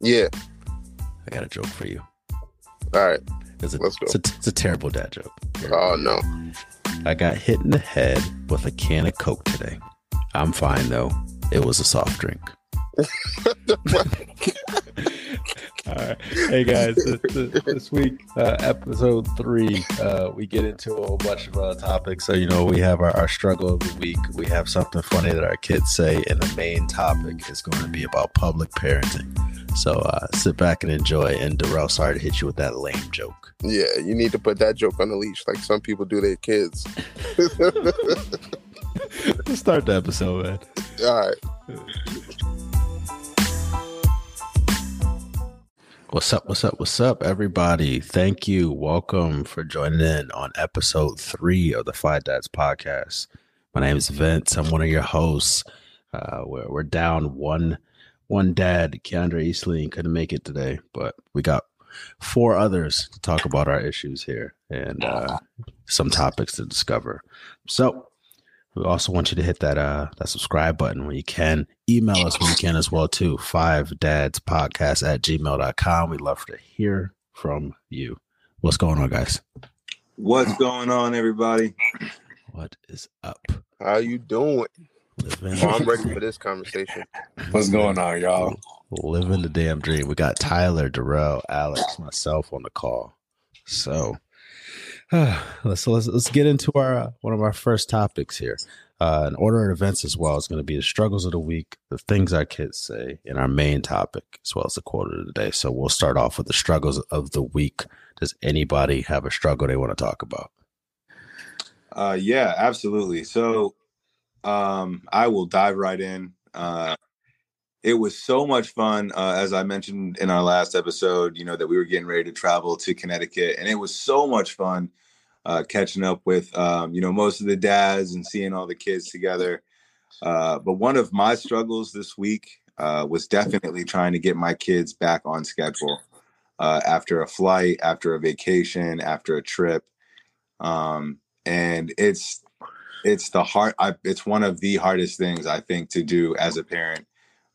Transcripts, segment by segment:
Yeah. I got a joke for you. All right. It's a, Let's go. It's a, it's a terrible dad joke. Oh no. I got hit in the head with a can of Coke today. I'm fine though. It was a soft drink. All right. Hey guys, this, this, week, uh, episode three, uh, we get into a whole bunch of uh, topics. So, you know, we have our, our struggle of the week. We have something funny that our kids say, and the main topic is going to be about public parenting. So uh, sit back and enjoy. And Darrell, sorry to hit you with that lame joke. Yeah, you need to put that joke on the leash like some people do their kids. Let's start the episode, man. All right. What's up? What's up? What's up, everybody? Thank you. Welcome for joining in on episode three of the Five Dads podcast. My name is Vince. I'm one of your hosts. Uh, we're, we're down one one dad, Keandre Eastling, couldn't make it today, but we got four others to talk about our issues here and uh, some topics to discover. So we also want you to hit that uh that subscribe button when you can. Email us when you can as well too. Five dads podcast at gmail.com. We'd love to hear from you. What's going on, guys? What's going on, everybody? What is up? How you doing? Living, Oh, I'm ready for this conversation. What's going on, y'all? living the damn dream. We got Tyler, Darrell, Alex, myself on the call. So let's let's let's get into our uh, one of our first topics here. Uh, an order of events as well is going to be the struggles of the week, the things our kids say, and our main topic as well as the quarter of the day. So we'll start off with the struggles of the week. Does anybody have a struggle they want to talk about? Uh, yeah, absolutely. So, um, I will dive right in. Uh, it was so much fun, uh, as I mentioned in our last episode. You know that we were getting ready to travel to Connecticut, and it was so much fun uh, catching up with um, you know most of the dads and seeing all the kids together. Uh, but one of my struggles this week uh, was definitely trying to get my kids back on schedule uh, after a flight, after a vacation, after a trip. Um, and it's it's the hard I, it's one of the hardest things i think to do as a parent.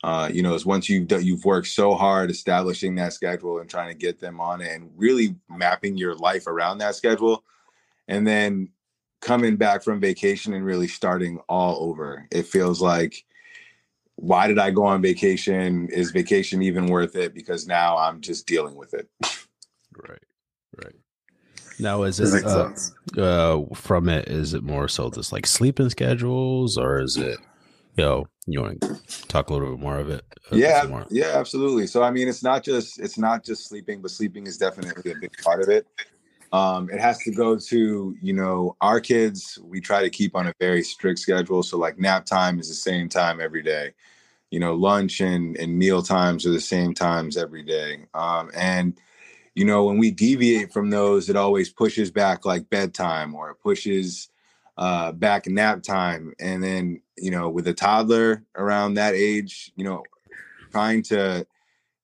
Uh, you know is once you've done, you've worked so hard establishing that schedule and trying to get them on it and really mapping your life around that schedule and then coming back from vacation and really starting all over. It feels like why did i go on vacation? Is vacation even worth it? Because now i'm just dealing with it. Right, right. Now, is it uh, uh, from it? Is it more so just like sleeping schedules, or is it, you know, you want to talk a little bit more of it? uh, yeah more? yeah absolutely so i mean it's not just it's not just sleeping but sleeping is definitely a big part of it um it has to go to you know our kids we try to keep on a very strict schedule so like nap time is the same time every day you know lunch and and meal times are the same times every day um and you know when we deviate from those it always pushes back like bedtime or it pushes uh back nap time. And then you know with a toddler around that age you know trying to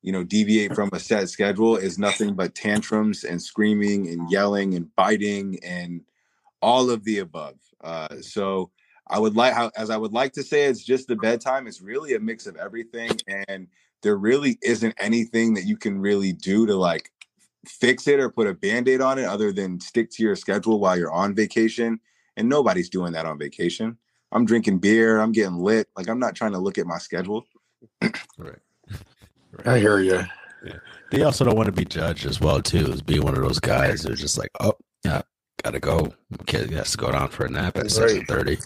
you know deviate from a set schedule is nothing but tantrums and screaming and yelling and biting and all of the above. Uh so i would like how as i would like to say it's just the bedtime. It's really a mix of everything and there really isn't anything that you can really do to like fix it or put a band-aid on it other than stick to your schedule while you're on vacation and nobody's doing that on vacation i'm drinking beer i'm getting lit like i'm not trying to look at my schedule Right. I hear you. They also don't want to be judged as well too, as being one of those guys that are just like, oh, yeah, gotta go. Kid has to go down for a nap at Right. seven thirty.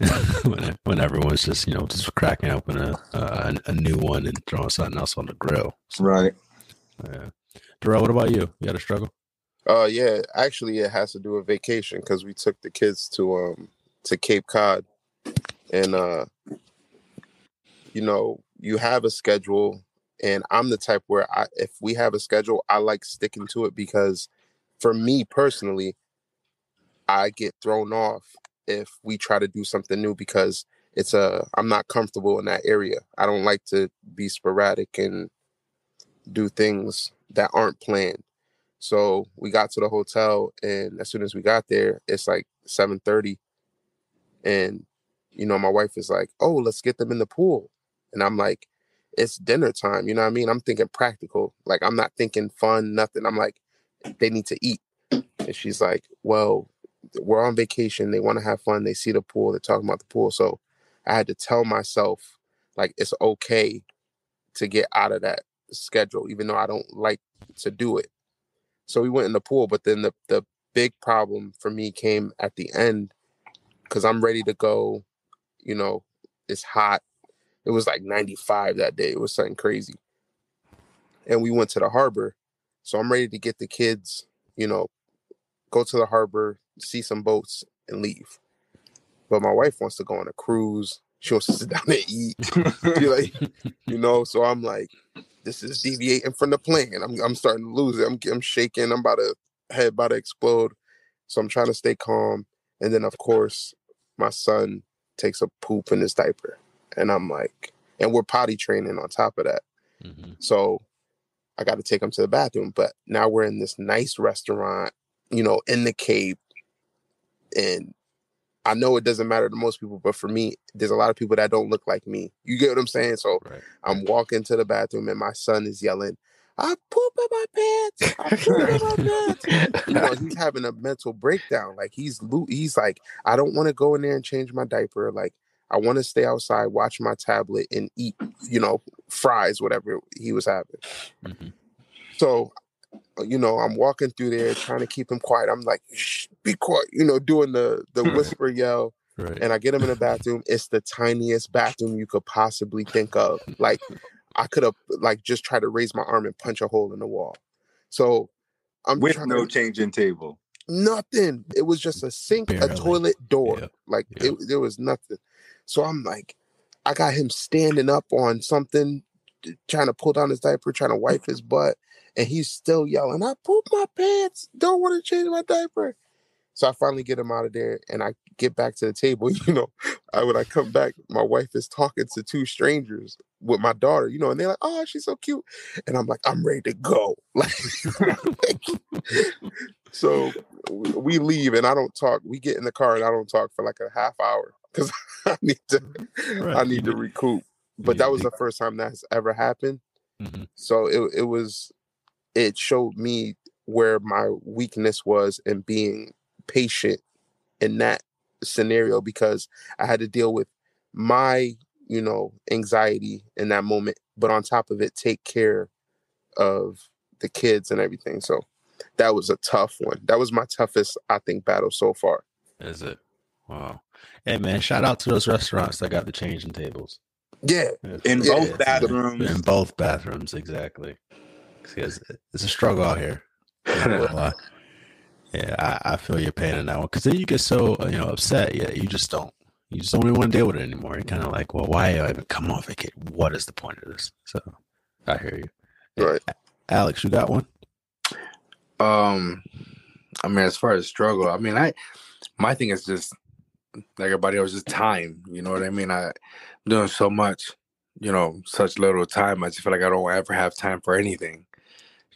when, when everyone's just you know just cracking open a, a a new one and throwing something else on the grill. So, right yeah. Darrell, what about you? You had a struggle? Uh yeah, actually it has to do with vacation because we took the kids to um to Cape Cod and uh you know, you have a schedule and I'm the type where I if we have a schedule, I like sticking to it because for me personally, I get thrown off if we try to do something new because it's a I'm not comfortable in that area. I don't like to be sporadic and do things that aren't planned. So we got to the hotel, and as soon as we got there, it's like seven thirty, and you know my wife is like, "Oh, let's get them in the pool," and I'm like, it's dinner time. You know what I mean? I'm thinking practical. Like I'm not thinking fun, nothing. I'm like, they need to eat. And she's like, well, we're on vacation. They want to have fun. They see the pool. They're talking about the pool. So I had to tell myself, like, it's okay to get out of that schedule, even though I don't like to do it. So we went in the pool, but then the the big problem for me came at the end because I'm ready to go. You know, it's hot. It was like 95 that day. It was something crazy. And we went to the harbor. So I'm ready to get the kids, you know, go to the harbor, see some boats, and leave. But my wife wants to go on a cruise. She wants to sit down and eat. Like, you know, so I'm like, this is deviating from the plan. I'm I'm starting to lose it. I'm I'm shaking. I'm about to head about to explode. So I'm trying to stay calm. And then of course, my son takes a poop in his diaper. And I'm like, and we're potty training on top of that. Mhm. So I got to take him to the bathroom. But now we're in this nice restaurant, you know, in the Cape. And I know it doesn't matter to most people, but for me, there's a lot of people that don't look like me. You get what I'm saying? So Right. I'm walking to the bathroom and my son is yelling, I poop in my pants. I poop in my pants. You know, he's having a mental breakdown. Like he's he's like, I don't want to go in there and change my diaper. Like I want to stay outside, watch my tablet, and eat, you know, fries, whatever he was having. Mhm. So, you know, I'm walking through there trying to keep him quiet. I'm like, Shh, be quiet, you know, doing the the whisper yell. Right. And I get him in the bathroom. It's the tiniest bathroom you could possibly think of. Like I could have like just tried to raise my arm and punch a hole in the wall. So I'm With no to, changing table. nothing. It was just a sink, a toilet door. Yeah. Like Yeah. it, there was nothing. So I'm like, I got him standing up on something, trying to pull down his diaper, trying to wipe his butt, and he's still yelling, "I pooped my pants. Don't want to change my diaper." So I finally get him out of there, and I get back to the table. You know, I, when I come back, my wife is talking to two strangers with my daughter. You know, and they're like, "Oh, she's so cute," and I'm like, "I'm ready to go." Like, so we leave, and I don't talk. We get in the car, and I don't talk for like a half hour because I need to, Right. I need to recoup. But that was the first time that's ever happened. Mhm. So it it was, it showed me where my weakness was in being patient in that scenario because I had to deal with my, you know, anxiety in that moment, but on top of it, take care of the kids and everything. So that was a tough one. That was my toughest, I think, battle so far. Is it? Wow. Hey man, shout out to those restaurants that got the changing tables. Yeah, In Yeah, both yeah. bathrooms. In both bathrooms, exactly. 'Cause It's a struggle out here. Yeah, I, I feel your pain in that one. Because then you get so you know upset. Yeah, you just don't. You just don't even want to deal with it anymore. You're kind of like, well, why do I even come off vacation? What is the point of this? So I hear you. Right. Alex, you got one? Um, I mean, as far as struggle, I mean, I my thing is just like everybody else, just time. You know what I mean? I, I'm doing so much, you know, such little time. I just feel like I don't ever have time for anything.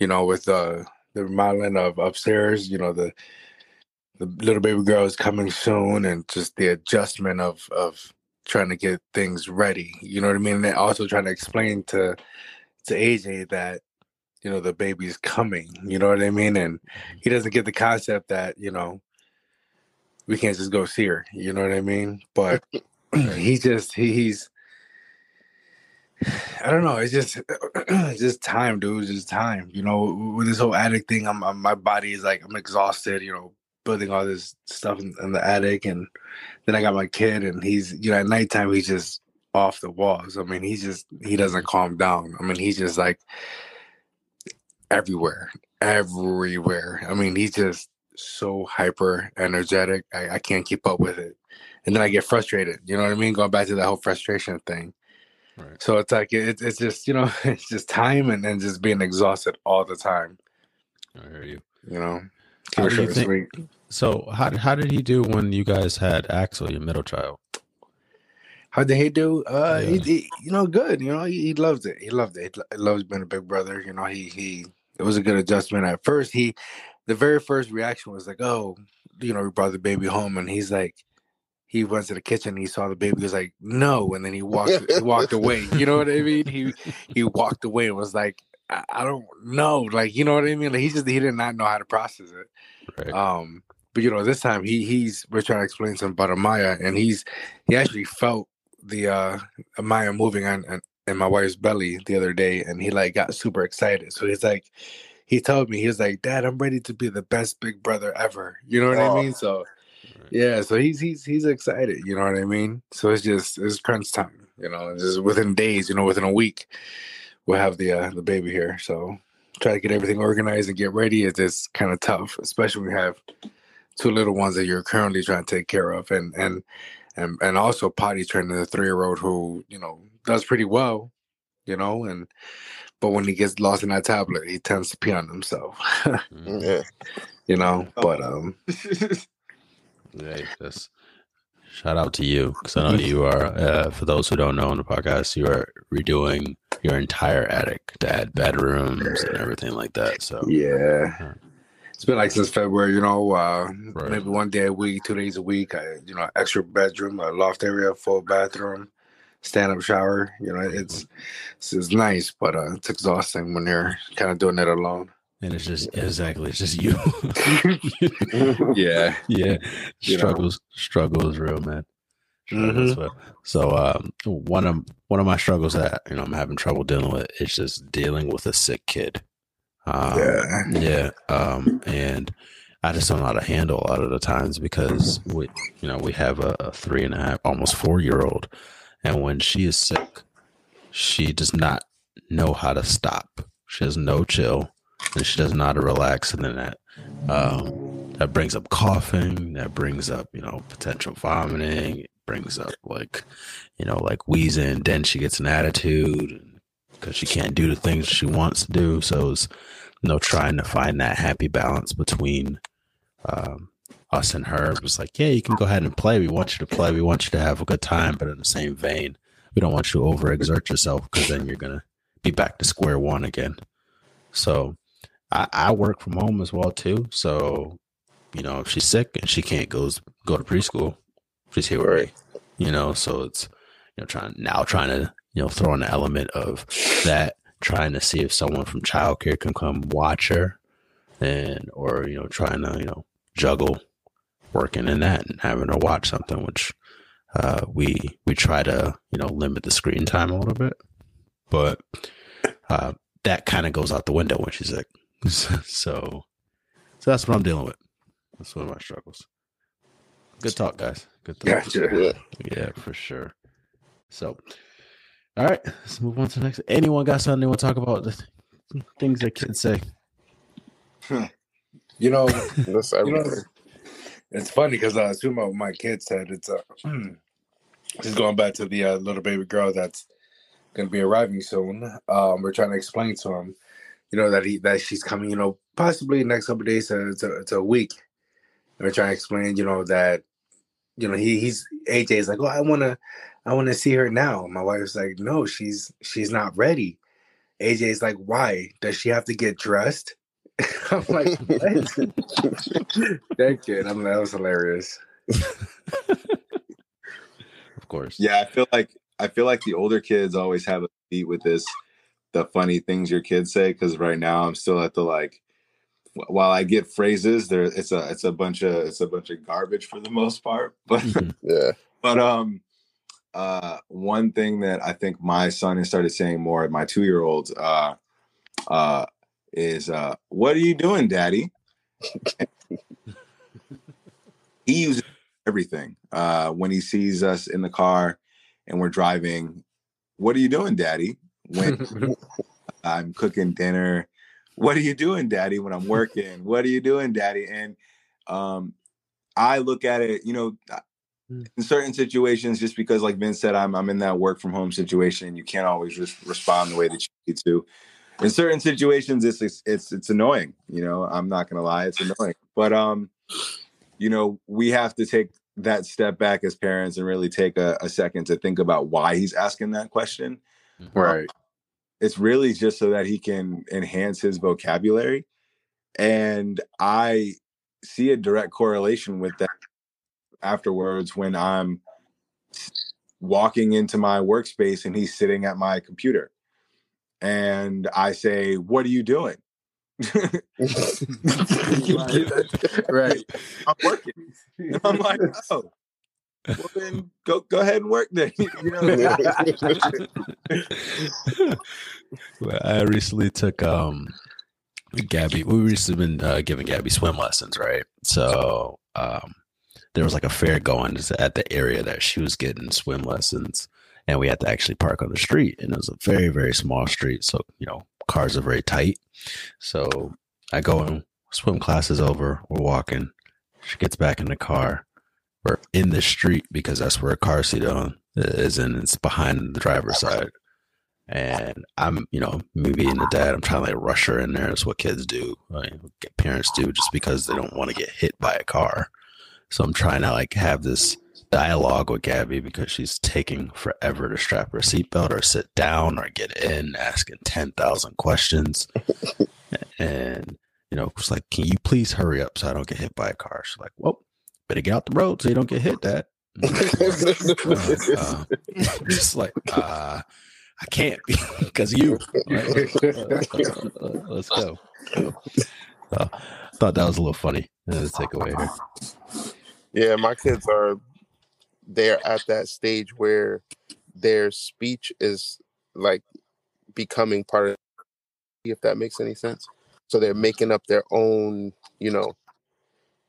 You know, with uh, the remodeling of upstairs, you know, the the little baby girl is coming soon, and just the adjustment of of trying to get things ready. You know what I mean? And also trying to explain to to AJ that you know the baby's coming you know what i mean and he doesn't get the concept that you know we can't just go see her you know what i mean but he just he, he's i don't know it's just it's just time dude it's just time you know with this whole attic thing I'm, I'm my body is like i'm exhausted you know building all this stuff in, in the attic and then i got my kid and he's you know at nighttime he's just off the walls i mean he's just he doesn't calm down i mean he's just like everywhere, everywhere. I mean, he's just so hyper energetic. I, I can't keep up with it. And then I get frustrated. You know what I mean? Going back to the whole frustration thing. Right. So it's like it, it's just you know it's just time and then just being exhausted all the time. I hear you. You know. How Keep do you think- sweet. So how how did he do when you guys had Axel, your middle child? How did he do? Uh, he, Yeah. he, you know, good. You know, he, he loves it. He loved it. He loves being a big brother. You know, he he. It was a good adjustment at first. He, the very first reaction was like, "Oh, you know, we brought the baby home," and he's like, he went to the kitchen. he saw the baby. He was like, "No," and then he walked he walked away. You know what I mean? He he walked away and was like, "I, I don't know," like you know what I mean? Like he just he did not know how to process it. Right. Um, but you know, this time he he's we're trying to explain something about Amaya, and he's he actually felt the uh Amaya moving on, on in my wife's belly the other day, and he like got super excited. So he's like, he told me he was like, "Dad, I'm ready to be the best big brother ever." You know what Oh. I mean? So yeah, so he's he's he's excited. You know what I mean? So it's just it's crunch time. You know, just within days. You know, within a week, we'll have the uh, the baby here. So try to get everything organized and get ready. It's just kind of tough, especially when we have two little ones that you're currently trying to take care of, and and and and also potty training the three year old who you know does pretty well. You know, and but when he gets lost in that tablet, he tends to pee on himself. Yeah. you know, but um, Hey, that's shout out to you because I know you are. Uh, for those who don't know on the podcast, you are redoing your entire attic to add bedrooms and everything like that. So Yeah. It's been like since February, you know, uh, Right. maybe one day a week, two days a week. I, you know, extra bedroom, a loft area, full bathroom, stand up shower. You know, it's it's, it's nice, but uh, it's exhausting when you're kind of doing it alone. And it's just exactly it's just you. yeah. yeah, You know. struggles struggle is real, man. Mhm. Struggles, So um, one of one of my struggles that you know I'm having trouble dealing with is just dealing with a sick kid. Um, Yeah. yeah, um, and I just don't know how to handle a lot of the times because we, you know, we have a, a three and a half, almost four year old, and when she is sick, she does not know how to stop. She has no chill, and she doesn't know to relax, and then that um, that brings up coughing, that brings up you know potential vomiting, it brings up like you know like wheezing. Then she gets an attitude because she can't do the things she wants to do. So it's you know trying to find that happy balance between um, us and her. It was like, yeah, you can go ahead and play. We want you to play. We want you to have a good time, but in the same vein, we don't want you to overexert yourself because then you're gonna be back to square one again. So I, I work from home as well too. So you know, if she's sick and she can't go go to preschool, she's here with me. You know, so it's you know trying now trying to you know throw in an element of that trying to see if someone from childcare can come watch her and or you know trying to you know juggle working in that and having her watch something which uh we we try to you know limit the screen time a little bit but uh that kind of goes out the window when she's sick so so that's what i'm dealing with that's one of my struggles good talk guys good talk Gotcha. Yeah. yeah, for sure. So, all right, let's move on to the next. Anyone got something they want to talk about? The things that kids say. You know, That's you know, it's funny because uh, assume what my kid said. It's uh, just going back to the uh, little baby girl that's going to be arriving soon. Um, we're trying to explain to him, you know, that he that she's coming. You know, possibly next couple of days. Uh, it's a a week. And we're trying to explain, you know, that you know he he's AJ is like, oh, I want to I want to see her now. My wife's like, no, she's she's not ready. AJ's like, why? Does she have to get dressed? I'm like, what? that kid. I'm like, that was hilarious. Of course. Yeah, I feel like I feel like the older kids always have a beat with this, the funny things your kids say. Because right now I'm still at the like, while I get phrases, there it's a it's a bunch of it's a bunch of garbage for the most part. But Mhm. Yeah. but um, uh, one thing that I think my son has started saying more, at my two year old, uh, uh, is uh, "What are you doing, Daddy?" he uses everything uh, when he sees us in the car and we're driving. What are you doing, Daddy? When I'm cooking dinner. What are you doing, Daddy? When I'm working. What are you doing, Daddy? And um, I look at it, you know, Mm. in certain situations, just because, like Vince said, I'm I'm in that work from home situation. You can't always just respond the way that you need to. In certain situations, it's it's it's, it's annoying. You know, I'm not gonna lie, it's annoying. But um, you know, we have to take that step back as parents and really take a, a second to think about why he's asking that question right. It's really just so that he can enhance his vocabulary and i see a direct correlation with that afterwards when I'm walking into my workspace and he's sitting at my computer. And I say, What are you doing? right. I'm working. And I'm like, Oh, well then go go ahead and work then. Well, I recently took um Gabby. We recently been uh, giving Gabby swim lessons, right? So um there was like a fair going at the area that she was getting swim lessons, and we had to actually park on the street, and it was a very very small street, so you know cars are very tight. So I go and swim class is over. We're walking. She gets back in the car. We're in the street because that's where a car seat on uh, is, and it's behind the driver's side. And I'm, you know, me being the dad, I'm trying to like rush her in there. That's what kids do, right? parents do, just because they don't want to get hit by a car. So I'm trying to like have this dialogue with Gabby because she's taking forever to strap her seatbelt or sit down or get in, asking 10,000 questions. and, you know, it's like, can you please hurry up so I don't get hit by a car? She's like, well, better get out the road so you don't get hit, That uh, uh, just like, uh, I can't because you. let's go. Uh, thought that was a little funny. Let's take away here. Yeah, my kids are they're at that stage where their speech is like becoming part of if that makes any sense. So they're making up their own, you know,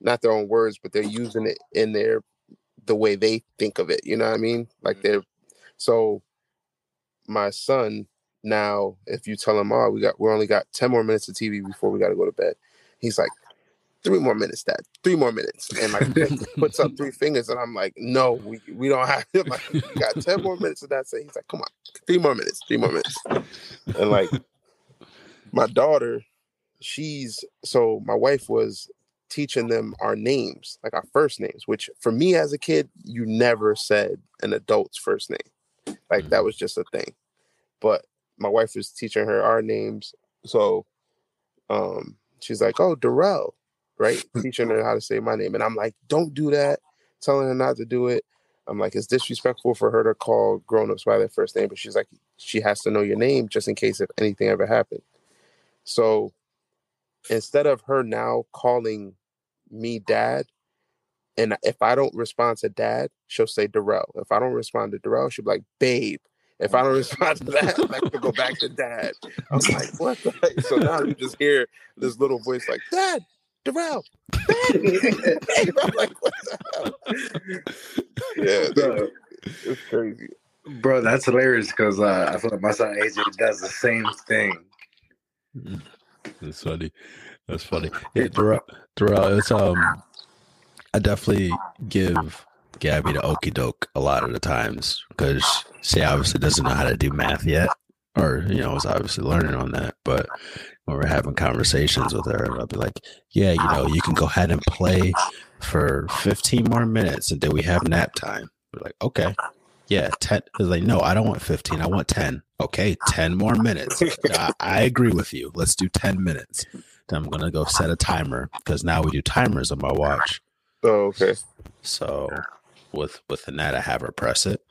not their own words, but they're using it in their the way they think of it. You know what I mean? Like mm-hmm. they're so my son now, if you tell him, oh, we got we only got 10 more minutes of TV before we gotta go to bed, he's like, three more minutes, Dad. Three more minutes. And like puts up three fingers, and I'm like, no, we we don't have like we got 10 more minutes of that. So he's like, come on, three more minutes, three more minutes. And like my daughter, she's so my wife was teaching them our names, like our first names, which for me as a kid, you never said an adult's first name. Like that was just a thing. But my wife was teaching her our names. So um she's like, Oh, Darrell right? Teaching her how to say my name. And I'm like, don't do that, telling her not to do it. I'm like, it's disrespectful for her to call grown-ups by their first name, but she's like, she has to know your name just in case if anything ever happened. So instead of her now calling me dad, and if I don't respond to dad, she'll say Darrell. If I don't respond to Darrell, she'll be like, babe. If I don't respond to that, I'm like to go back to dad. I'm like, what the heck? So now you just hear this little voice like, Dad, Darrell. I'm like, what the hell? Yeah, Bro. it's crazy. Bro, that's hilarious because uh, I feel like my son AJ does the same thing. That's funny. That's funny. Yeah, Darrell, it's um, I definitely give Gabby the okey doke a lot of the times because she obviously doesn't know how to do math yet, or you know, is obviously learning on that. But when we're having conversations with her, I'll be like, "Yeah, you know, you can go ahead and play for 15 more minutes, and then we have nap time." We're like, "Okay." Yeah, 10. It's like, no, I don't want 15. I want 10. Okay, 10 more minutes. I, I agree with you. Let's do 10 minutes. Then I'm going to go set a timer because now we do timers on my watch. Oh, okay. So with with that, I have her press it.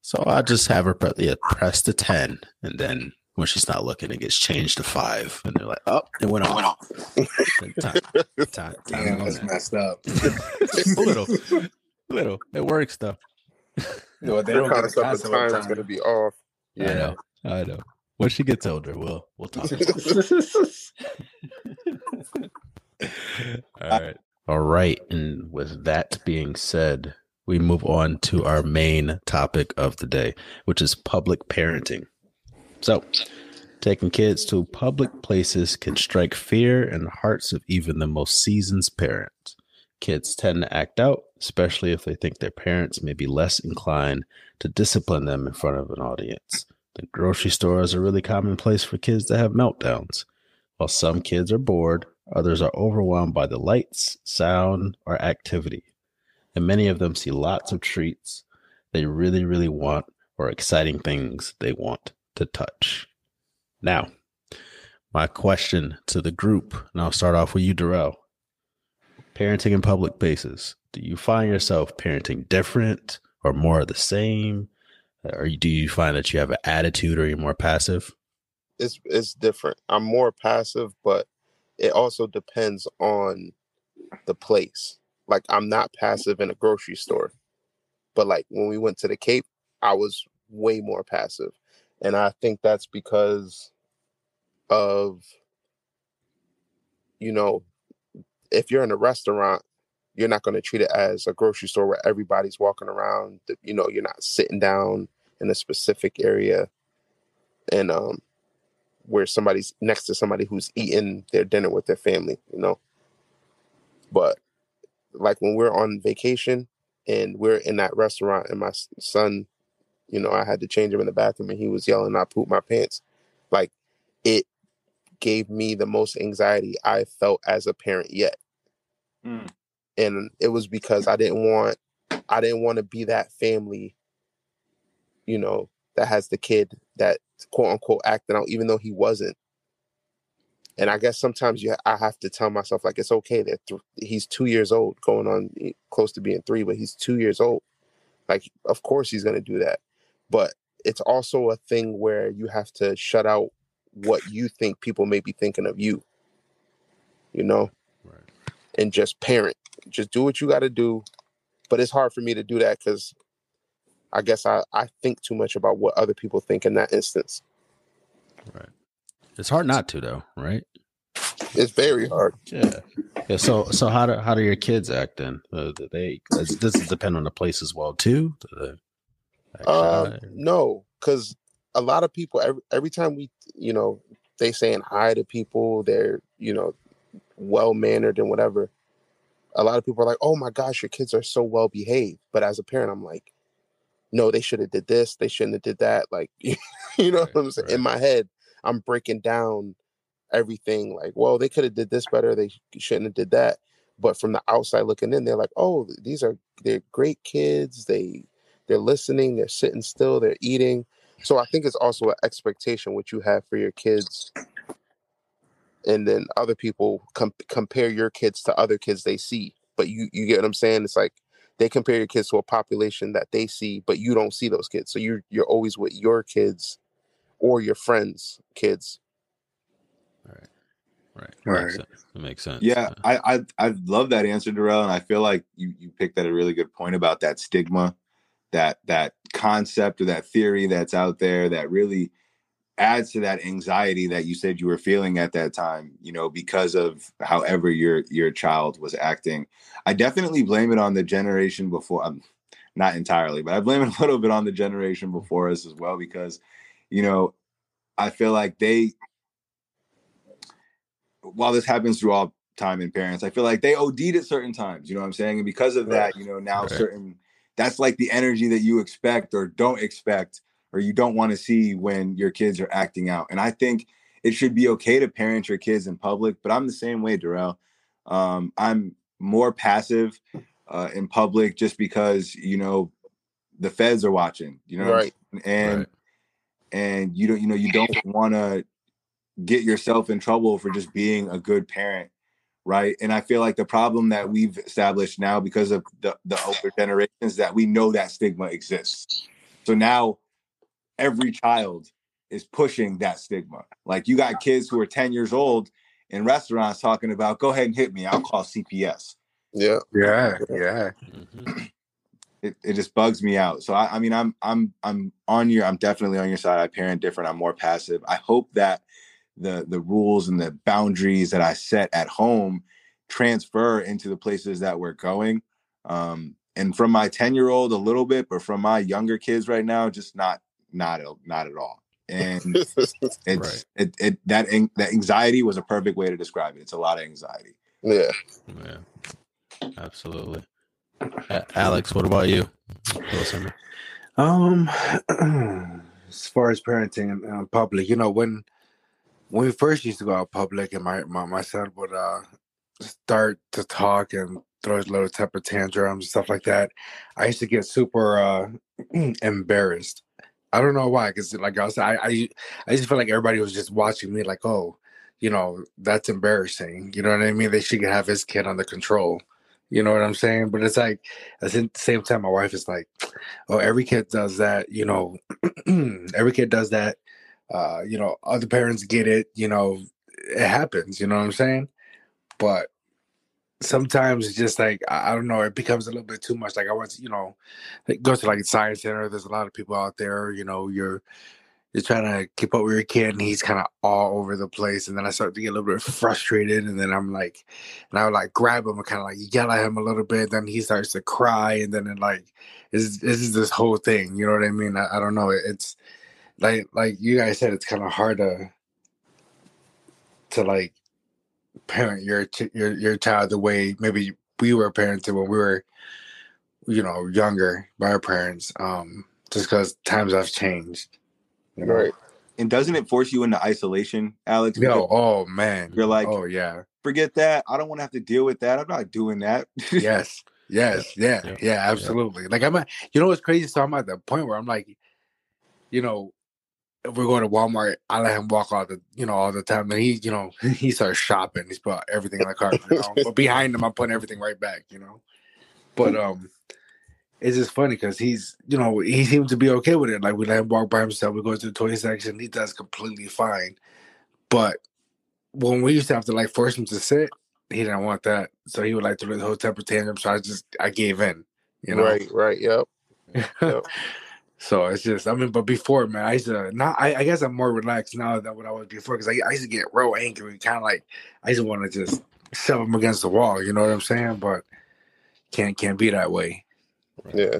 So I just have her press, yeah, press the 10. And then when she's not looking, it gets changed to five. And they're like, oh, it went on. time, time, time Damn, that's that. messed up. a little, little. It works though. No, they don't get. The concept of gonna be off. I know. I know. When she gets older, we'll we'll talk. All uh, right. All right. And with that being said, we move on to our main topic of the day, which is public parenting. So, taking kids to public places can strike fear in the hearts of even the most seasoned parents. Kids tend to act out, especially if they think their parents may be less inclined to discipline them in front of an audience. The grocery store is a really common place for kids to have meltdowns. While some kids are bored, others are overwhelmed by the lights, sound, or activity. And many of them see lots of treats they really, really want or exciting things they want to touch. Now, my question to the group, and I'll start off with you, Darrell. parenting in public places. Do you find yourself parenting different or more of the same? Uh, or do you find that you have an attitude or you're more passive? It's it's different. I'm more passive, but it also depends on the place. Like I'm not passive in a grocery store. But like when we went to the Cape, I was way more passive. And I think that's because of you know, if you're in a restaurant, you're not going to treat it as a grocery store where everybody's walking around. You know, you're not sitting down in a specific area and um where somebody's next to somebody who's eating their dinner with their family, you know. But like when we're on vacation and we're in that restaurant and my son, you know, I had to change him in the bathroom and he was yelling, I pooped my pants. Like it gave me the most anxiety I felt as a parent yet. Mm. And it was because I didn't want I didn't want to be that family, you know, that has the kid that quote unquote acting out, even though he wasn't. And I guess sometimes you I have to tell myself like it's okay that th- he's two years old, going on eh, close to being three, but he's two years old. Like, of course he's gonna do that, but it's also a thing where you have to shut out what you think people may be thinking of you. You know, right. and just parent, just do what you got to do. But it's hard for me to do that because I guess I, I think too much about what other people think in that instance. Right. It's hard not to though, right? It's very hard. Yeah. Yeah. So so how do how do your kids act then? Uh, do they does this depend on the place as well too? Uh, no, because a lot of people every every time we you know they saying hi to people, they're you know well mannered and whatever. A lot of people are like, "Oh my gosh, your kids are so well behaved." But as a parent, I'm like, no, they should have did this, they shouldn't have did that. Like, you know right, what I'm saying? Right. In my head, I'm breaking down everything. Like, well, they could have did this better, they shouldn't have did that. But from the outside looking in, they're like, oh, these are they're great kids. They they're listening, they're sitting still, they're eating. So I think it's also an expectation what you have for your kids. And then other people com- compare your kids to other kids they see. But you you get what I'm saying? It's like they compare your kids to a population that they see, but you don't see those kids. So you're you're always with your kids or your friends' kids. Right. Right. Right. Makes sense. That makes sense. Yeah, I, I I love that answer, Darrell, and I feel like you you picked at a really good point about that stigma, that that concept or that theory that's out there that really adds to that anxiety that you said you were feeling at that time you know because of however your your child was acting i definitely blame it on the generation before um, not entirely but i blame it a little bit on the generation before us as well because you know i feel like they while this happens through all time in parents i feel like they od'd at certain times you know what i'm saying and because of that you know now right. certain that's like the energy that you expect or don't expect or you don't want to see when your kids are acting out. And I think it should be okay to parent your kids in public, but I'm the same way, Darrell. Um, I'm more passive uh, in public just because you know the feds are watching, you know, right? And right. and you don't, you know, you don't want to get yourself in trouble for just being a good parent right and i feel like the problem that we've established now because of the, the older generations that we know that stigma exists so now every child is pushing that stigma. Like you got kids who are 10 years old in restaurants talking about, go ahead and hit me. I'll call CPS. Yeah. Yeah. Yeah. Mm-hmm. It, it just bugs me out. So I, I mean, I'm I'm I'm on your I'm definitely on your side. I parent different. I'm more passive. I hope that the the rules and the boundaries that I set at home transfer into the places that we're going. Um, and from my 10 year old a little bit, but from my younger kids right now, just not not not at all. And it's right. it, it that that anxiety was a perfect way to describe it. It's a lot of anxiety. Yeah. Yeah. Absolutely. Alex, what about you? Um, as far as parenting in public, you know, when when we first used to go out public, and my my, my son would uh start to talk and throw his little temper tantrums and stuff like that, I used to get super uh embarrassed I don't know why, because like I was, I, I, I just feel like everybody was just watching me, like, oh, you know, that's embarrassing. You know what I mean? They should have his kid under control. You know what I'm saying? But it's like at the same time, my wife is like, "Oh, every kid does that." You know, every kid does that. Uh, you know, other parents get it. You know, it happens. You know what I'm saying? But sometimes it's just like I, I don't know. It becomes a little bit too much. Like I to, you know, go to like science center. There's a lot of people out there. You know, you're you're trying to keep up with your kid and he's kind of all over the place and then i start to get a little bit frustrated and then i'm like and i would like grab him and kind of like yell at him a little bit then he starts to cry and then it like is this is this whole thing you know what i mean i, I don't know it's like like you guys said it's kind of hard to to like parent your your your child the way maybe we were parented when we were you know younger by our parents um just because times have changed you know? Right. And doesn't it force you into isolation, Alex? Yo, oh man. You're like, oh yeah. Forget that. I don't want to have to deal with that. I'm not doing that. yes. Yes. Yeah. Yeah. yeah absolutely. Yeah. Like I'm at, you know what's crazy? So I'm at the point where I'm like, you know, if we're going to Walmart, I let him walk all the, you know, all the time. And he, you know, he starts shopping. He's put everything in the cart. You know? but behind him, I'm putting everything right back, you know. But um, it's just funny because he's, you know, he seems to be okay with it. Like we let him walk by himself. We go to the toy section. He does completely fine. But when we used to have to like force him to sit, he didn't want that. So he would like to do the whole temper tantrum. So I just I gave in. You know. Right. Right. Yep. yep. So it's just I mean, but before man, I used to not. I, I guess I'm more relaxed now than what I was before because I, I used to get real angry. Kind of like I just want to just shove them against the wall. You know what I'm saying? But can't can't be that way. Yeah.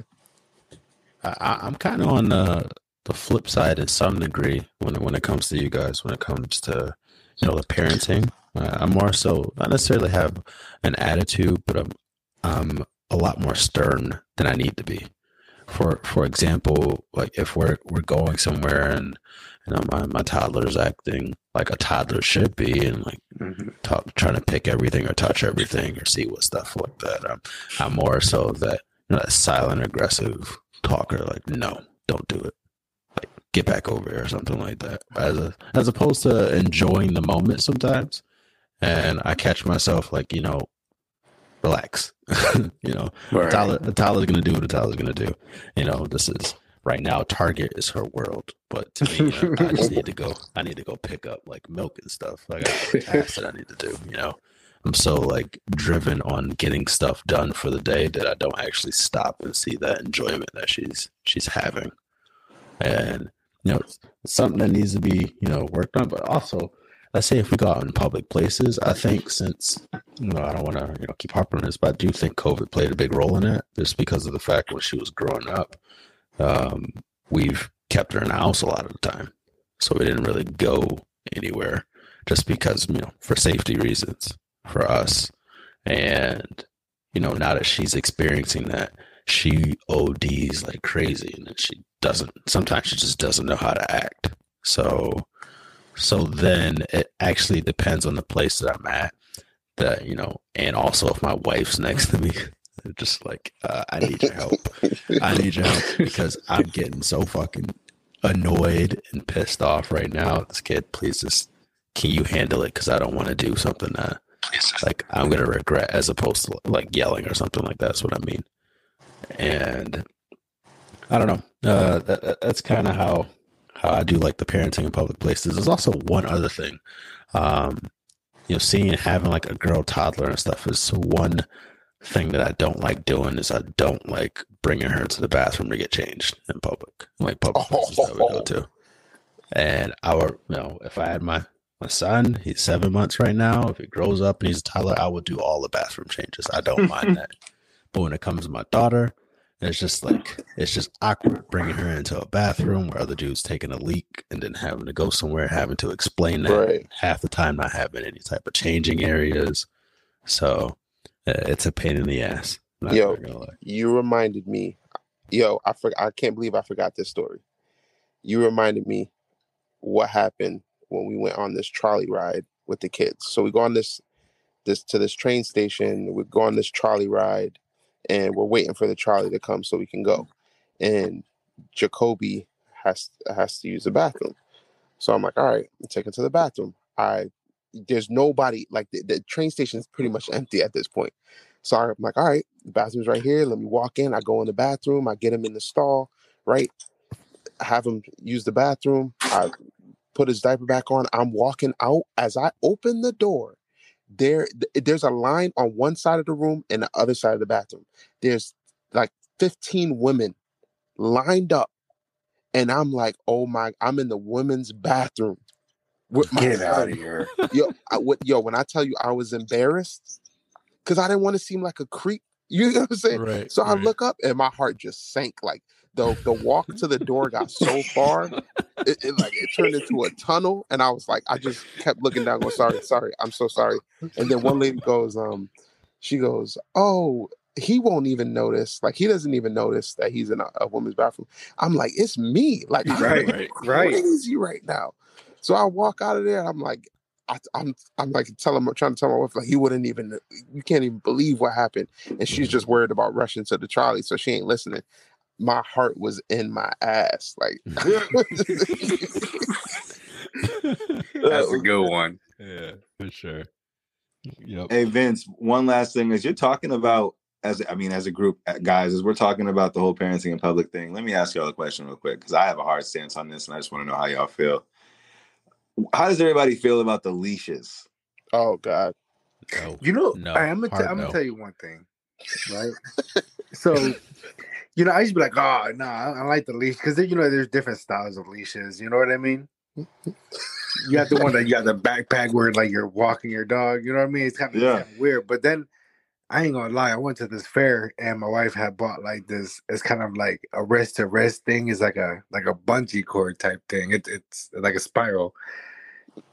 I, I'm kind of on the the flip side in some degree when when it comes to you guys. When it comes to you know the parenting, uh, I'm more so not necessarily have an attitude, but I'm I'm a lot more stern than I need to be. For for example, like if we're we're going somewhere and you know my, my toddler's acting like a toddler should be and like mm-hmm. talk, trying to pick everything or touch everything or see what stuff like that. I'm I'm more so that you know, that silent aggressive talker like no don't do it like get back over here or something like that as a, as opposed to enjoying the moment sometimes and i catch myself like you know relax you know right. Tyler, Tyler's gonna do what the Tyler's gonna do you know this is right now target is her world but to me you know, i just need to go i need to go pick up like milk and stuff like i got tasks that i need to do you know I'm so like driven on getting stuff done for the day that I don't actually stop and see that enjoyment that she's she's having. And you know, it's something that needs to be, you know, worked on. But also, let's say if we go out in public places, I think since you know, I don't want to, you know, keep harping on this, but I do think COVID played a big role in it, just because of the fact when she was growing up, um, we've kept her in the house a lot of the time. So we didn't really go anywhere just because, you know, for safety reasons for us. And, you know, now that she's experiencing that, she ODs like crazy and she doesn't, sometimes she just doesn't know how to act. So, so then it actually depends on the place that I'm at that, you know, and also if my wife's next to me, just like, uh, I need your help. I need your help because I'm getting so fucking annoyed and pissed off right now. This kid, please just, can you handle it? Because I don't want to do something that like I'm gonna regret as opposed to like yelling or something like that. That's what I mean. And I don't know. Uh, that, that's kind of how how I do like the parenting in public places. There's also one other thing. Um, you know, seeing having like a girl toddler and stuff is one thing that I don't like doing is I don't like bringing her to the bathroom to get changed in public, like public places that we go to. And our, you know, if I had my my son, he's seven months right now. If he grows up and he's a toddler, I will do all the bathroom changes. I don't mind that. But when it comes to my daughter, it's just like it's just awkward bringing her into a bathroom where other dudes taking a leak and then having to go somewhere, having to explain that right. half the time not having any type of changing areas. So uh, it's a pain in the ass. Yo, you reminded me. Yo, I for, I can't believe I forgot this story. You reminded me what happened when we went on this trolley ride with the kids. So we go on this this to this train station. We go on this trolley ride, and we're waiting for the trolley to come so we can go. Mm. And Jacoby has has to use the bathroom. So I'm like, all right, I'm taking to the bathroom. I there's nobody like the, the train station is pretty much empty at this point. So I'm like, all right, the bathroom's right here. Let me walk in. I go in the bathroom. I get him in the stall, right? Have him use the bathroom. I put his diaper back on. I'm walking out. As I open the door, there th- there's a line on one side of the room and the other side of the bathroom. There's like 15 women lined up, and I'm like, oh my, I'm in the women's bathroom with my Get out of here. yo, I, what, yo, when I tell you I was embarrassed because I didn't want to seem like a creep. You know what I'm saying? Right. So I look up and my heart just sank. Like the the walk to the door got so far, it, it like it turned into a tunnel, and I was like, I just kept looking down, going, "Sorry, sorry, I'm so sorry." And then one lady goes, um, she goes, "Oh." He won't even notice. Like he doesn't even notice that he's in a, a woman's bathroom. I'm like, it's me. Like I'm Right, right, right. crazy right now. So I walk out of there. I'm like, I, I'm I'm like telling trying to tell my wife like he wouldn't even you can't even believe what happened, and she's just worried about rushing to the trolley, so she ain't listening. My heart was in my ass, like That's a good one. yeah, for sure. Yep. Hey Vince, one last thing is you're talking about as I mean as a group uh, guys as we're talking about the whole parenting in public thing. Let me ask y'all a question real quick because I have a hard stance on this and I just want to know how y'all feel. How does everybody feel about the leashes? oh god, No. You know, No, I, am gonna, hard I'm no. gonna tell you one thing, right? so, you know, I used to be like, oh, no, I, I like the leash because you know, there's different styles of leashes. You know what I mean? You got the one that you got the backpack where like you're walking your dog. You know what I mean? It's kind of, Yeah. weird. But then I ain't gonna lie, I went to this fair and my wife had bought like this. It's kind of like a rest to rest thing. It's like a like a bungee cord type thing. It, it's like a spiral.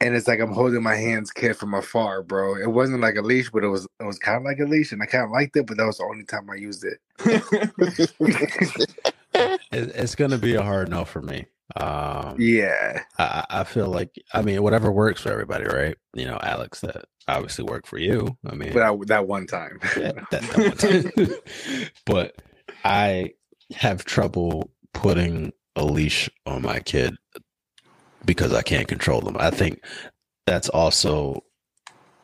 And it's like I'm holding my hands kid from afar, bro. It wasn't like a leash, but it was it was kind of like a leash, and I kind of liked it. But that was the only time I used it. It, it's gonna be a hard no for me. Um, yeah, I, I feel like I mean whatever works for everybody, right? You know, Alex, that obviously worked for you. I mean, but I, that one time. yeah, that, that one time. but I have trouble putting a leash on my kid because I can't control them. I think that's also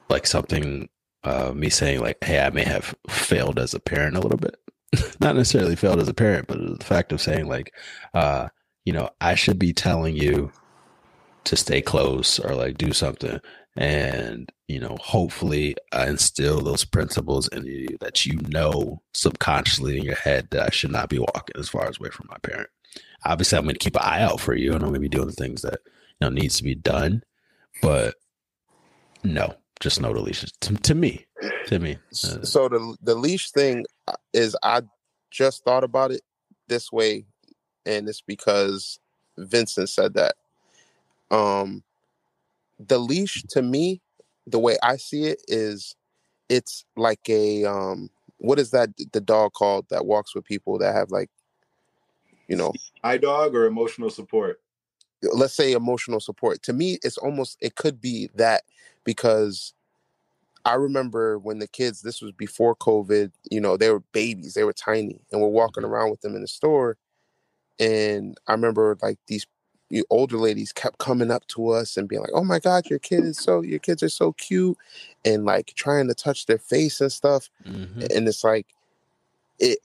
like something uh, me saying like, "Hey, I may have failed as a parent a little bit." Not necessarily failed as a parent, but the fact of saying like, uh, you know, I should be telling you to stay close or like do something and you know hopefully I instill those principles in you that you know subconsciously in your head that i should not be walking as far away from my parent obviously i'm going to keep an eye out for you and i'm going to be doing the things that you know needs to be done but no just no deletions to, to me to me Uh, so the the leash thing uh, is I just thought about it this way, and it's because Vincent said that. Um, the leash to me, the way I see it is, it's like a um, what is that the dog called that walks with people that have like, you know, Eye dog or emotional support? let's say emotional support to me it's almost it could be that because i remember when the kids this was before covid you know they were babies they were tiny and we're walking around with them in the store and i remember like these older ladies kept coming up to us and being like oh my god your kid is so your kids are so cute and like trying to touch their face and stuff mhm. and it's like it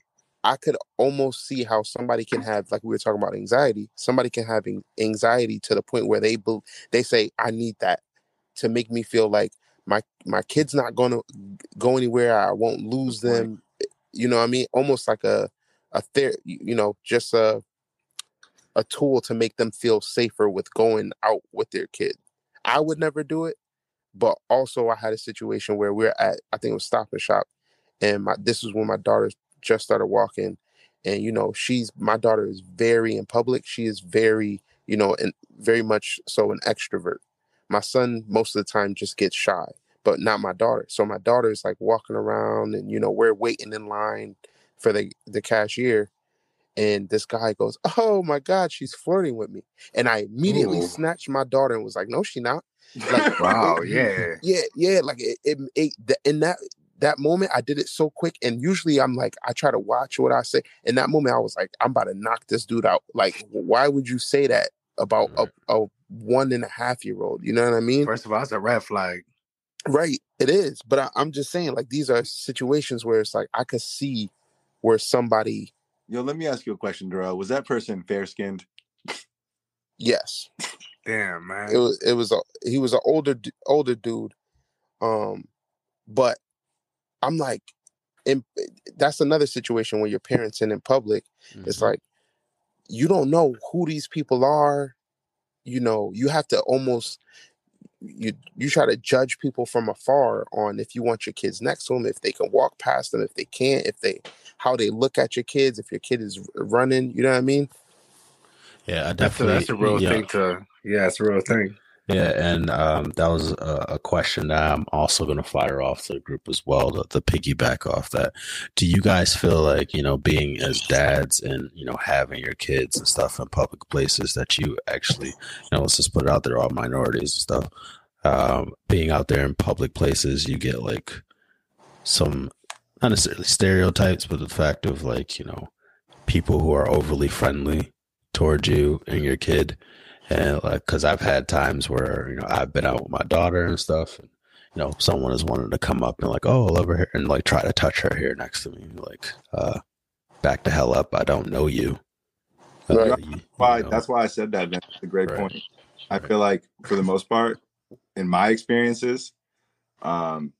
i could almost see how somebody can have like we were talking about anxiety somebody can have anxiety to the point where they they say i need that to make me feel like my my kid's not going to go anywhere i won't lose them eh, you know what i mean? Almost like a a ther- you know just a a tool to make them feel safer with going out with their kid. I would never do it but also i had a situation where we're at i think it was stop and shop and my this was when my daughter just started walking and you know she's my daughter is very in public she is very you know and very much so an extrovert my son most of the time just gets shy but not my daughter so my daughter is like walking around and you know we're waiting in line for the the cashier and this guy goes oh my god she's flirting with me and i immediately Ooh. snatched my daughter and was like no she not like wow, yeah. yeah yeah like it, it, it the- in that that moment i did it so quick and usually i'm like i try to watch what i say in that moment i was like i'm about to knock this dude out like why would you say that about a, a one and a half year old you know what i mean First of all, it's a red flag. Right, it is. But I, I'm just saying, like these are situations where it's like I could see where somebody, Yo, let me ask you a question, Darrell. Was that person fair skinned? yes, Damn, man. it was. It was a. He was an older older dude, um, but I'm like, in, that's another situation where your parents and in public, it's Mhm. like you don't know who these people are. You know, you have to almost you you try to judge people from afar on if you want your kids next to them, if they can walk past them, if they can't, if they how they look at your kids, if your kid is running. You know what I mean? yeah, I That's a, definitely. that's a real yeah, thing to. Yeah, it's a real thing. Yeah, and um, that was a, a question that I'm also going to fire off to the group as well. the, to piggyback off that, do you guys feel like you know being as dads and you know having your kids and stuff in public places that you actually you know let's just put it out there all minorities and stuff um, being out there in public places you get like some not necessarily stereotypes but the fact of like you know people who are overly friendly towards you and your kid and like because i've had times where you know i've been out with my daughter and stuff and you know someone has wanted to come up and like oh I love her hair," and like try to touch her here next to me like uh back the hell up i don't know you Uh, Right. you- you Why? know. That's why I said that. Man. That's a great Right. point. I Right. feel like for the most part, in my experiences, um,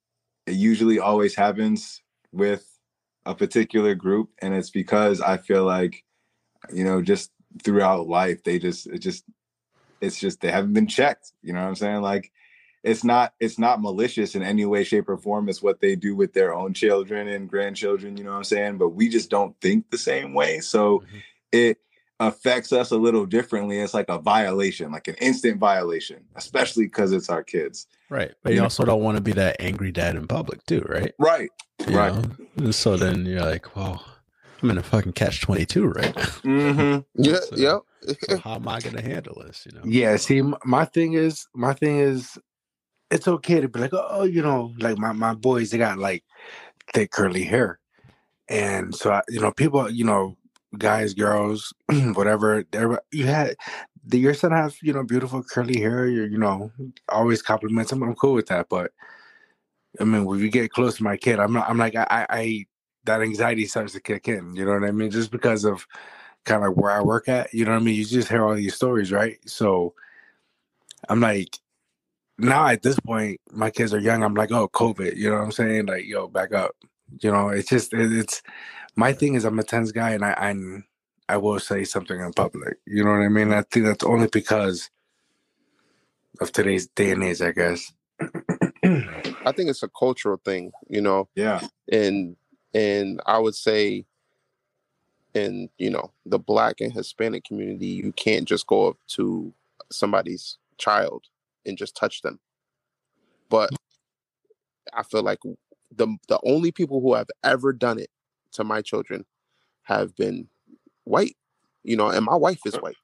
it usually always happens with a particular group, and it's because I feel like, you know, just throughout life, they just it just it's just they haven't been checked. You know what I'm saying? Like it's not it's not malicious in any way, shape, or form. It's what they do with their own children and grandchildren. You know what I'm saying? But we just don't think the same way, so Mhm. it affects us a little differently. It's like a violation, like an instant violation, especially because it's our kids. right but you also don't want to be that angry dad in public too right Right. You Right. know? So then you're like well i'm in a fucking catch 22 right now Mm-hmm. Yeah, So- yeah. so how am i going to handle this you know Yeah, see, my thing is, my thing is, it's okay to be like, oh, you know, like my my boys, they got like thick curly hair, and so I, you know, people, you know, guys, girls, whatever, they're you had. the- Your son have you know beautiful curly hair. You're you know always compliments him. I'm cool with that, but I mean when you get close to my kid, I'm not. I'm like I, I, I that anxiety starts to kick in. You know what I mean? Just because of kind of where I work at. You know what I mean? You just hear all these stories, right? So I'm like, now at this point, my kids are young. I'm like, oh, COVID. You know what I'm saying? Like, yo, back up. You know, it's just it, it's my thing is I'm a tense guy, and I I'm, I will say something in public. You know what I mean? I think that's only because of today's day and age, I guess. I think it's a cultural thing, you know, Yeah. and and I would say in you know the black and Hispanic community, you can't just go up to somebody's child and just touch them. But I feel like the the only people who have ever done it to my children have been white, you know, and my wife is white.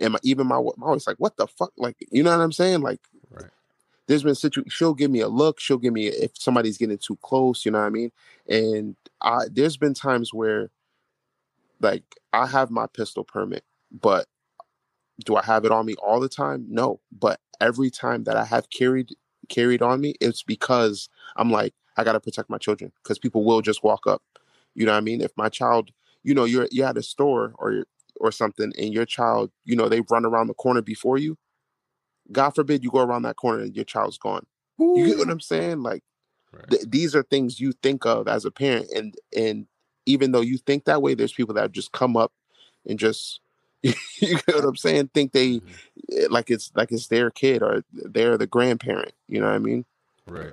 And my, even my my wife's like, what the fuck? Like, you know what I'm saying? Like. There's been situ she'll give me a look, she'll give me if somebody's getting too close, you know what I mean? And I there's been times where like I have my pistol permit, but do I have it on me all the time? No. But every time that I have carried carried on me, it's because I'm like, I gotta protect my children because people will just walk up. You know what I mean? If my child, you know, you're you're at a store or or something and your child, you know, they run around the corner before you. God forbid you go around that corner and your child's gone. You get what I'm saying? Like Right. th- these are things you think of as a parent and and even though you think that way there's people that just come up and just you get what i'm saying think they Mhm. eh, like it's like it's their kid or they're the grandparent you know what i mean Right.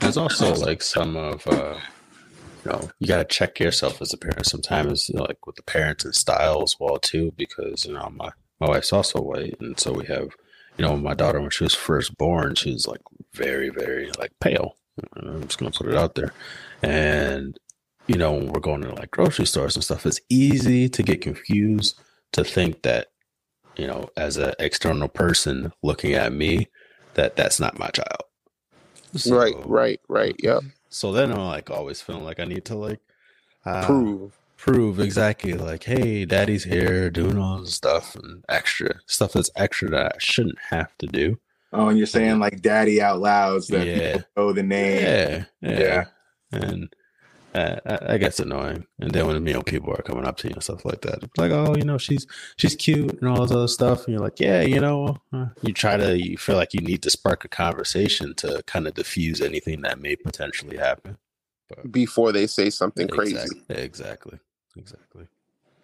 There's also like some of uh you know, you gotta check yourself as a parent sometimes, you know, like with the parenting style as well too, because you know, my my wife's also white and so we have you know, my daughter when she was first born, she was like very, very like pale. I'm just gonna put it out there. And you know, when we're going to like grocery stores and stuff, it's easy to get confused to think that, you know, as an external person looking at me, that that's not my child. right right right yep So then I'm like always feeling like I need to like uh, prove prove exactly like, hey, daddy's here doing all this stuff and extra stuff that's extra that I shouldn't have to do. Oh, and you're saying like daddy out loud so that Yeah. people know the name. Yeah, yeah, Yeah. and uh, I, I gets annoying. And then when you know people are coming up to you and stuff like that, like, oh, you know, she's she's cute and all this other stuff, and you're like, yeah, you know, uh, you try to, you feel like you need to spark a conversation to kind of diffuse anything that may potentially happen. before they say something crazy. Exactly, exactly.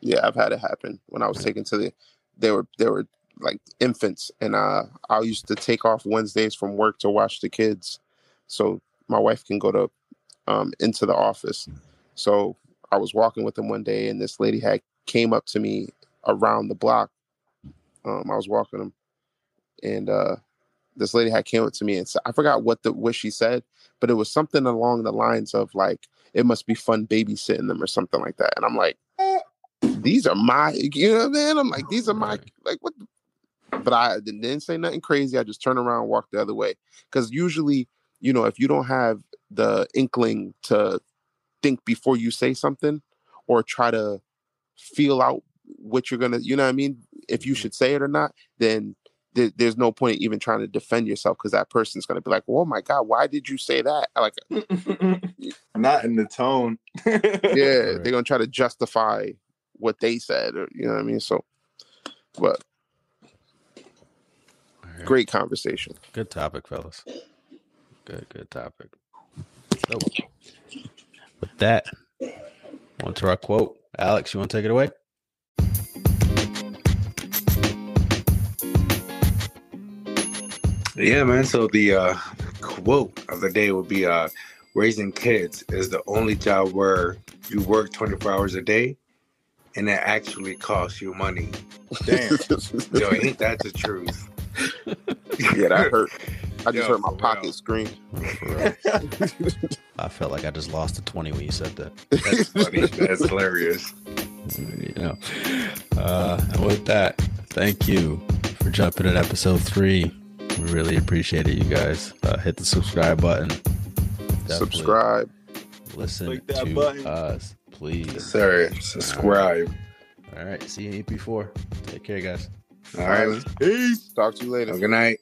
Yeah, I've had it happen when I was taken to the. They were they were like infants, and uh, I used to take off Wednesdays from work to watch the kids, so my wife can go to um, into the office. So I was walking with them one day, and this lady had came up to me around the block. Um, I was walking them, and uh, this lady had came up to me and said, I forgot what the what she said, but it was something along the lines of like, "It must be fun babysitting them" or something like that. And I'm like, these are my, you know what I'm saying? I'm like, these are my, like, what? The? But I didn't say nothing crazy. I just turned around, and walked the other way, because usually, you know, if you don't have the inkling to think before you say something, or try to feel out what you're gonna, you know what I mean? If you mm-hmm. should say it or not, then there- there's no point even trying to defend yourself because that person's gonna be like, "Oh my god, why did you say that?" Like, uh, Not in the tone. yeah, Correct. they're gonna try to justify what they said, or you know what I mean. So, but All right. great conversation. Good topic, fellas. Good, good topic. So, with that, on to our quote. Alex, you want to take it away? Yeah, man. So the uh, quote of the day would be uh, raising kids is the only job where you work 24 hours a day and it actually costs you money. Damn. Yo, ain't that the truth? yeah, that hurt. I just Yo, heard my pocket real. scream. I felt like I just lost a 20 when you said that. That's funny. That's hilarious. you know. Uh, and with that, thank you for jumping in episode three. We really appreciate it, you guys. Uh, hit the subscribe button. Definitely Subscribe. Listen Click that to button. us, please. Sir, subscribe. All right. See you in EP4. Take care, guys. All right. Peace. Talk to you later. Have a good night.